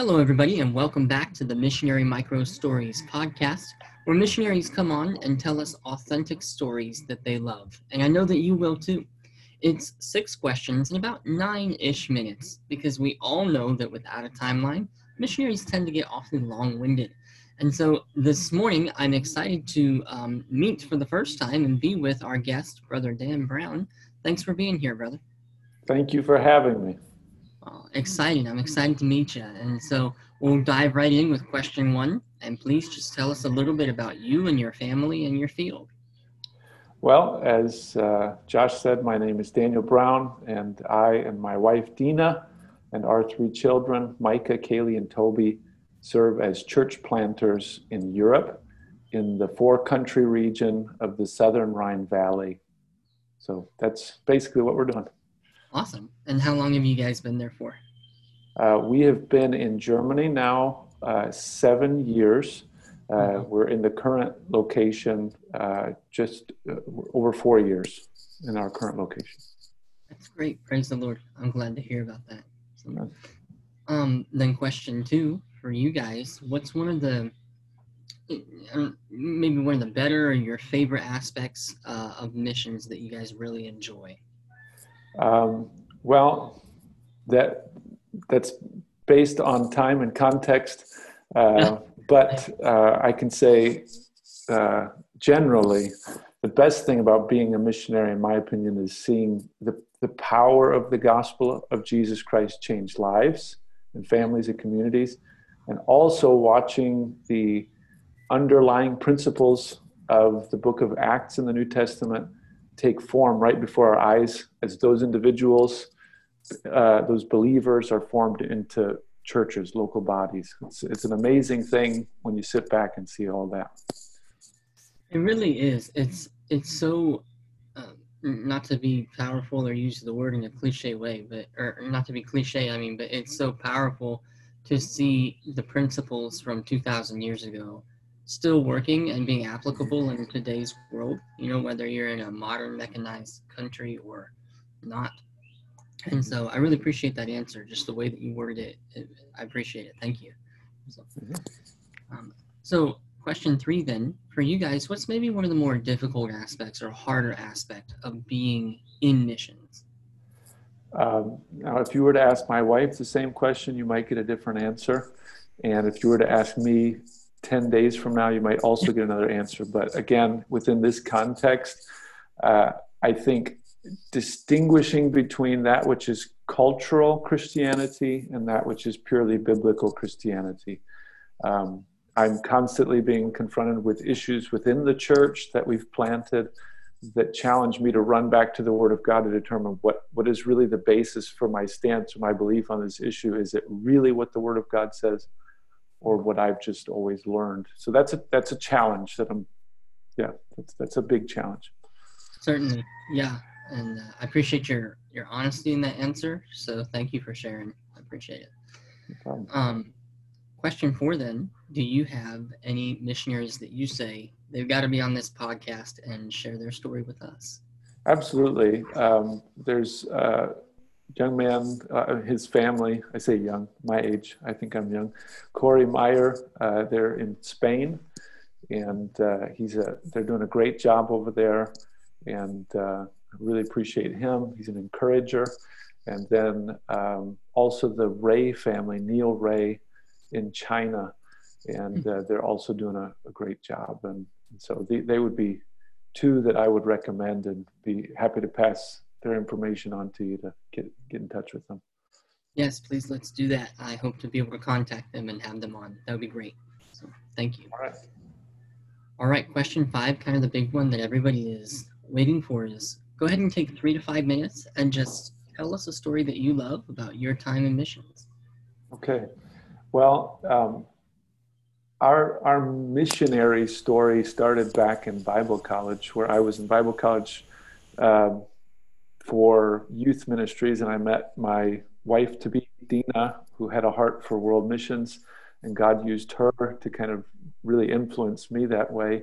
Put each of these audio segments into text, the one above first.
Hello, everybody, and welcome back to the Missionary Micro Stories podcast, where missionaries come on and tell us authentic stories that they love. And I know that you will too. It's six questions in about nine ish minutes, because we all know that without a timeline, missionaries tend to get awfully long winded. And so this morning, I'm excited to um, meet for the first time and be with our guest, Brother Dan Brown. Thanks for being here, brother. Thank you for having me. Well, exciting. I'm excited to meet you. And so we'll dive right in with question one. And please just tell us a little bit about you and your family and your field. Well, as uh, Josh said, my name is Daniel Brown, and I and my wife Dina and our three children, Micah, Kaylee, and Toby, serve as church planters in Europe in the four country region of the southern Rhine Valley. So that's basically what we're doing. Awesome. And how long have you guys been there for? Uh, we have been in Germany now uh, seven years. Uh, mm-hmm. We're in the current location uh, just uh, over four years in our current location. That's great. Praise the Lord. I'm glad to hear about that. So, um, then, question two for you guys What's one of the uh, maybe one of the better or your favorite aspects of missions that you guys really enjoy? Um, well, that that's based on time and context, uh, but uh, I can say uh, generally, the best thing about being a missionary, in my opinion, is seeing the the power of the gospel of Jesus Christ change lives and families and communities, and also watching the underlying principles of the book of Acts in the New Testament take form right before our eyes as those individuals, uh, those believers are formed into churches, local bodies. It's, it's an amazing thing when you sit back and see all that. It really is. It's it's so uh, not to be powerful or use the word in a cliche way, but or not to be cliche. I mean, but it's so powerful to see the principles from 2,000 years ago still working and being applicable in today's world, you know, whether you're in a modern mechanized country or not. And so I really appreciate that answer, just the way that you worded it. it I appreciate it. Thank you. So, um, so, question three then for you guys, what's maybe one of the more difficult aspects or harder aspect of being in missions? Um, now, if you were to ask my wife the same question, you might get a different answer. And if you were to ask me 10 days from now, you might also get another answer. But again, within this context, uh, I think distinguishing between that which is cultural Christianity and that which is purely biblical Christianity. Um, I'm constantly being confronted with issues within the church that we've planted that challenge me to run back to the Word of God to determine what, what is really the basis for my stance or my belief on this issue. Is it really what the Word of God says? Or what I've just always learned. So that's a that's a challenge that I'm yeah, that's that's a big challenge. Certainly. Yeah. And uh, I appreciate your your honesty in that answer. So thank you for sharing. I appreciate it. No um question 4 then, do you have any missionaries that you say they've got to be on this podcast and share their story with us? Absolutely. Um, there's uh, young man, uh, his family, I say young, my age, I think I'm young, Corey Meyer, uh, they're in Spain, and uh, he's a, they're doing a great job over there, and uh, I really appreciate him. He's an encourager. And then um, also the Ray family, Neil Ray in China, and uh, they're also doing a, a great job. And, and so they, they would be two that I would recommend and be happy to pass their information on to you to get get in touch with them. Yes, please let's do that. I hope to be able to contact them and have them on. That would be great. So thank you. All right. All right, question five, kind of the big one that everybody is waiting for is go ahead and take three to five minutes and just tell us a story that you love about your time in missions. Okay. Well, um, our our missionary story started back in Bible college, where I was in Bible college um, for youth ministries, and I met my wife to be Dina, who had a heart for world missions, and God used her to kind of really influence me that way.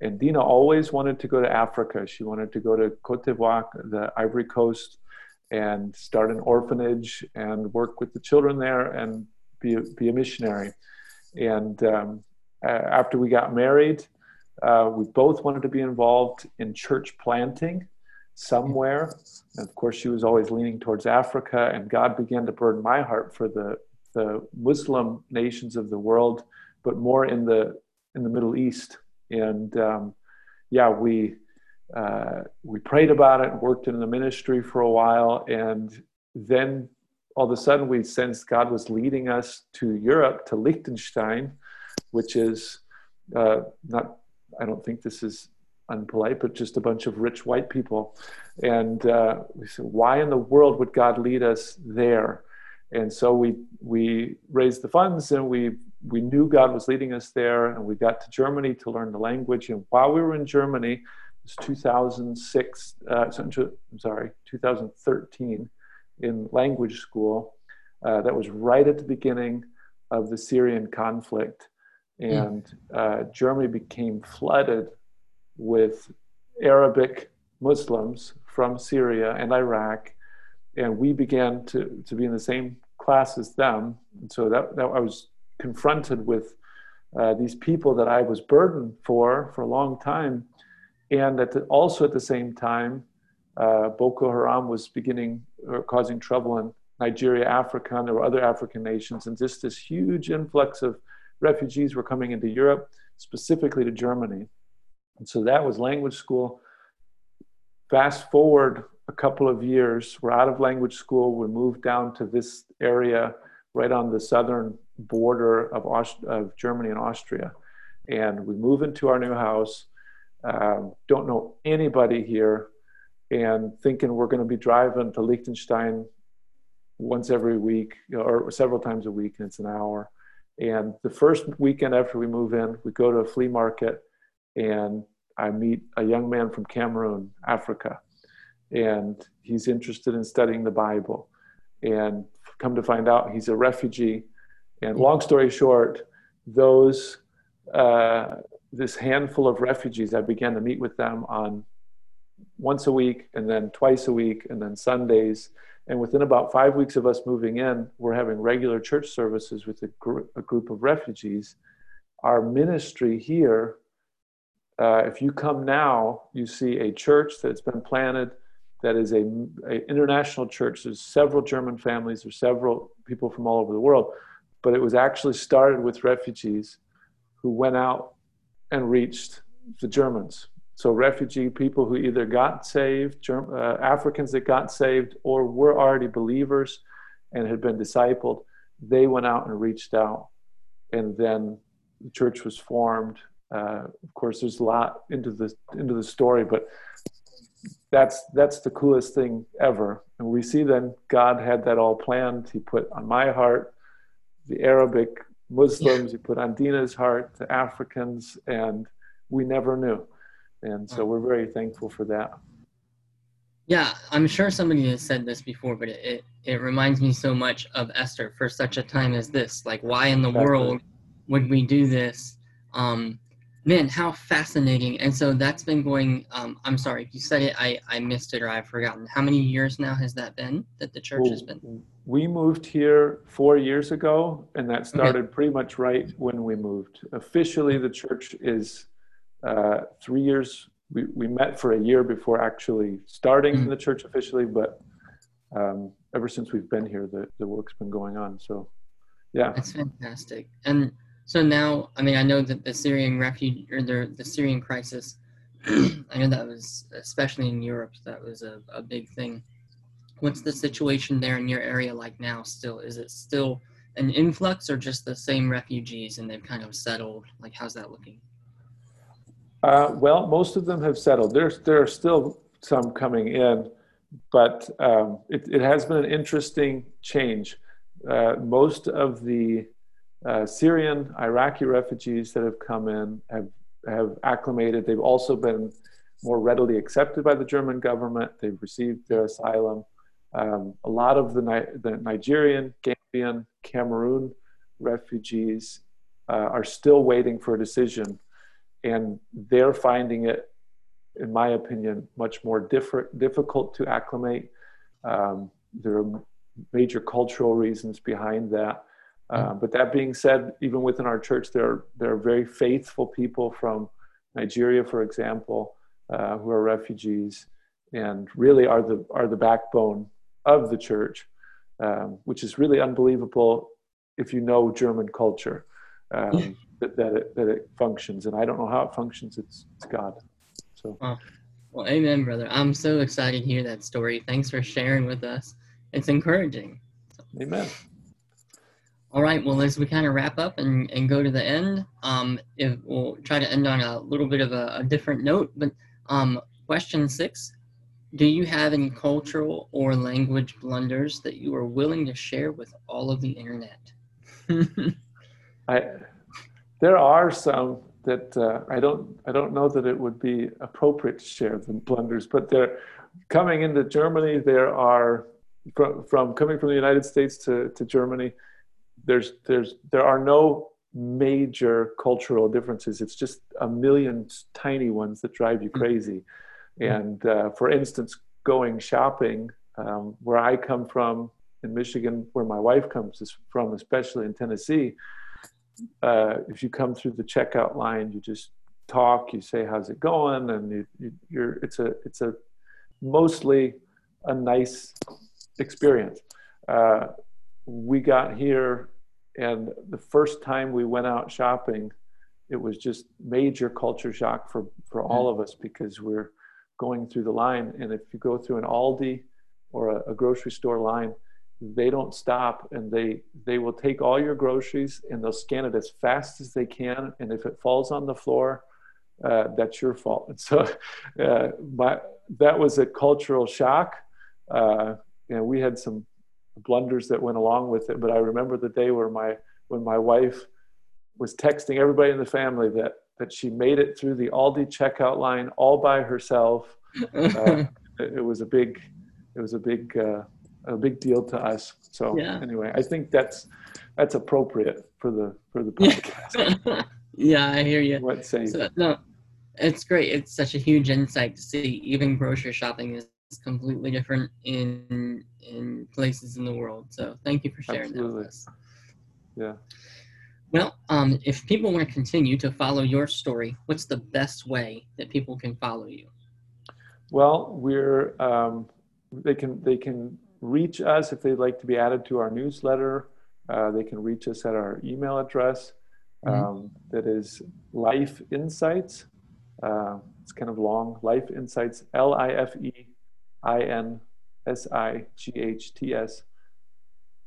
And Dina always wanted to go to Africa. She wanted to go to Cote d'Ivoire, the Ivory Coast, and start an orphanage and work with the children there and be a, be a missionary. And um, after we got married, uh, we both wanted to be involved in church planting somewhere. And of course, she was always leaning towards Africa, and God began to burden my heart for the, the Muslim nations of the world, but more in the in the Middle East. And um, yeah, we uh, we prayed about it worked in the ministry for a while, and then all of a sudden we sensed God was leading us to Europe, to Liechtenstein, which is uh, not. I don't think this is unpolite, but just a bunch of rich white people. And uh, we said, why in the world would God lead us there? And so we we raised the funds and we we knew God was leading us there, and we got to Germany to learn the language. And while we were in Germany, it was 2006. Uh, I'm sorry, 2013, in language school. Uh, that was right at the beginning of the Syrian conflict, hmm. and uh, Germany became flooded with Arabic Muslims from Syria and Iraq, and we began to, to be in the same class as them. And so that, that I was confronted with uh, these people that I was burdened for for a long time, and at the, also at the same time, uh, Boko Haram was beginning or causing trouble in Nigeria, Africa, and there were other African nations, and just this huge influx of refugees were coming into Europe, specifically to Germany. And so that was language school. Fast forward a couple of years, we're out of language school. We moved down to this area right on the southern border of, Aust- of Germany and Austria. And we move into our new house. Um, don't know anybody here, and thinking we're going to be driving to Liechtenstein once every week or several times a week, and it's an hour. And the first weekend after we move in, we go to a flea market and I meet a young man from Cameroon, Africa, and he's interested in studying the Bible. And come to find out, he's a refugee. And long story short, those uh, this handful of refugees, I began to meet with them on once a week, and then twice a week, and then Sundays. And within about five weeks of us moving in, we're having regular church services with a, gr- a group of refugees. Our ministry here uh, if you come now, you see a church that's been planted that is a, a, international church. There's several German families, there's several people from all over the world, but it was actually started with refugees who went out and reached the Germans. So refugee people who either got saved, Germ, uh, Africans that got saved, or were already believers and had been discipled, they went out and reached out, and then the church was formed uh, of course, there's a lot into the into the story, but that's that's the coolest thing ever. And we see then God had that all planned. He put on my heart the Arabic Muslims. He put on Dina's heart the Africans, and we never knew. And so we're very thankful for that. Yeah, I'm sure somebody has said this before, but it, it, it reminds me so much of Esther for such a time as this. Like, why in the world would we do this? Um, Man, how fascinating! And so that's been going. Um, I'm sorry if you said it, I I missed it or I've forgotten. How many years now has that been that the church well, has been? We moved here four years ago, and that started okay. pretty much right when we moved. Officially, the church is uh, three years. We we met for a year before actually starting mm-hmm. the church officially, but um, ever since we've been here, the the work's been going on. So, yeah, that's fantastic. And so now, I mean, I know that the Syrian refugee or the the Syrian crisis, I know that was especially in Europe that was a, a big thing. What's the situation there in your area like now? Still, is it still an influx or just the same refugees and they've kind of settled? Like, how's that looking? Uh, well, most of them have settled. There's there are still some coming in, but um, it, it has been an interesting change. Uh, most of the uh, Syrian, Iraqi refugees that have come in have have acclimated. They've also been more readily accepted by the German government. They've received their asylum. Um, a lot of the, Ni- the Nigerian, Gambian, Cameroon refugees uh, are still waiting for a decision, and they're finding it, in my opinion, much more diff- difficult to acclimate. Um, there are major cultural reasons behind that. Uh, but that being said, even within our church, there are, there are very faithful people from Nigeria, for example, uh, who are refugees and really are the, are the backbone of the church, um, which is really unbelievable if you know German culture, um, that, that, it, that it functions. And I don't know how it functions, it's, it's God. So. Wow. Well, amen, brother. I'm so excited to hear that story. Thanks for sharing with us. It's encouraging. Amen. All right. Well, as we kind of wrap up and, and go to the end, um, if we'll try to end on a little bit of a, a different note. But um, question six: Do you have any cultural or language blunders that you are willing to share with all of the internet? I, there are some that uh, I don't I don't know that it would be appropriate to share the blunders, but they're coming into Germany. There are from, from coming from the United States to, to Germany. There's there's there are no major cultural differences. It's just a million tiny ones that drive you mm-hmm. crazy. And uh, for instance, going shopping, um, where I come from in Michigan, where my wife comes from, especially in Tennessee, uh, if you come through the checkout line, you just talk, you say, "How's it going?" and you, you, you're it's a it's a mostly a nice experience. Uh, we got here, and the first time we went out shopping, it was just major culture shock for for all of us because we're going through the line, and if you go through an Aldi or a, a grocery store line, they don't stop and they they will take all your groceries and they'll scan it as fast as they can. And if it falls on the floor uh, that's your fault. And so uh, my, that was a cultural shock. Uh, and we had some blunders that went along with it but i remember the day where my when my wife was texting everybody in the family that that she made it through the aldi checkout line all by herself uh, it, was a big it was a big uh, a big deal to us. So yeah. anyway, I think that's that's appropriate for the for the podcast. yeah, I hear you. What saying? So, no, it's great. It's such a huge insight to see. Even grocery shopping is completely different in in places in the world. So thank you for sharing Absolutely. that with us. Yeah. Well, um, if people want to continue to follow your story, what's the best way that people can follow you? Well, we're um, they can they can reach us if they'd like to be added to our newsletter. Uh, they can reach us at our email address mm-hmm. um, that is Life Insights. Uh, it's kind of long. Life Insights, L I F E I N S I G H T S,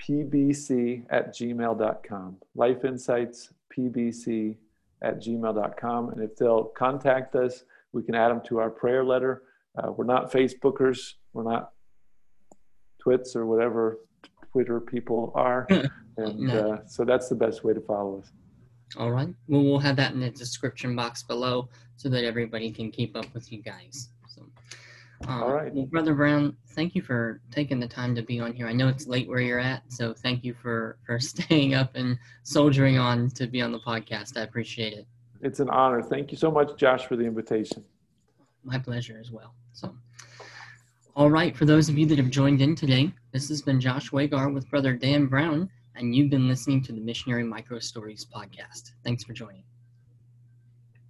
PBC at gmail.com. Life Insights, PBC at gmail.com. And if they'll contact us, we can add them to our prayer letter. Uh, we're not Facebookers. We're not twits or whatever Twitter people are. and no. uh, so that's the best way to follow us. All right. Well, we'll have that in the description box below so that everybody can keep up with you guys. Um, All right. Well, Brother Brown, thank you for taking the time to be on here. I know it's late where you're at, so thank you for for staying up and soldiering on to be on the podcast. I appreciate it. It's an honor. Thank you so much, Josh, for the invitation. My pleasure as well. So. All right, for those of you that have joined in today, this has been Josh Wagar with Brother Dan Brown, and you've been listening to the Missionary Micro Stories podcast. Thanks for joining.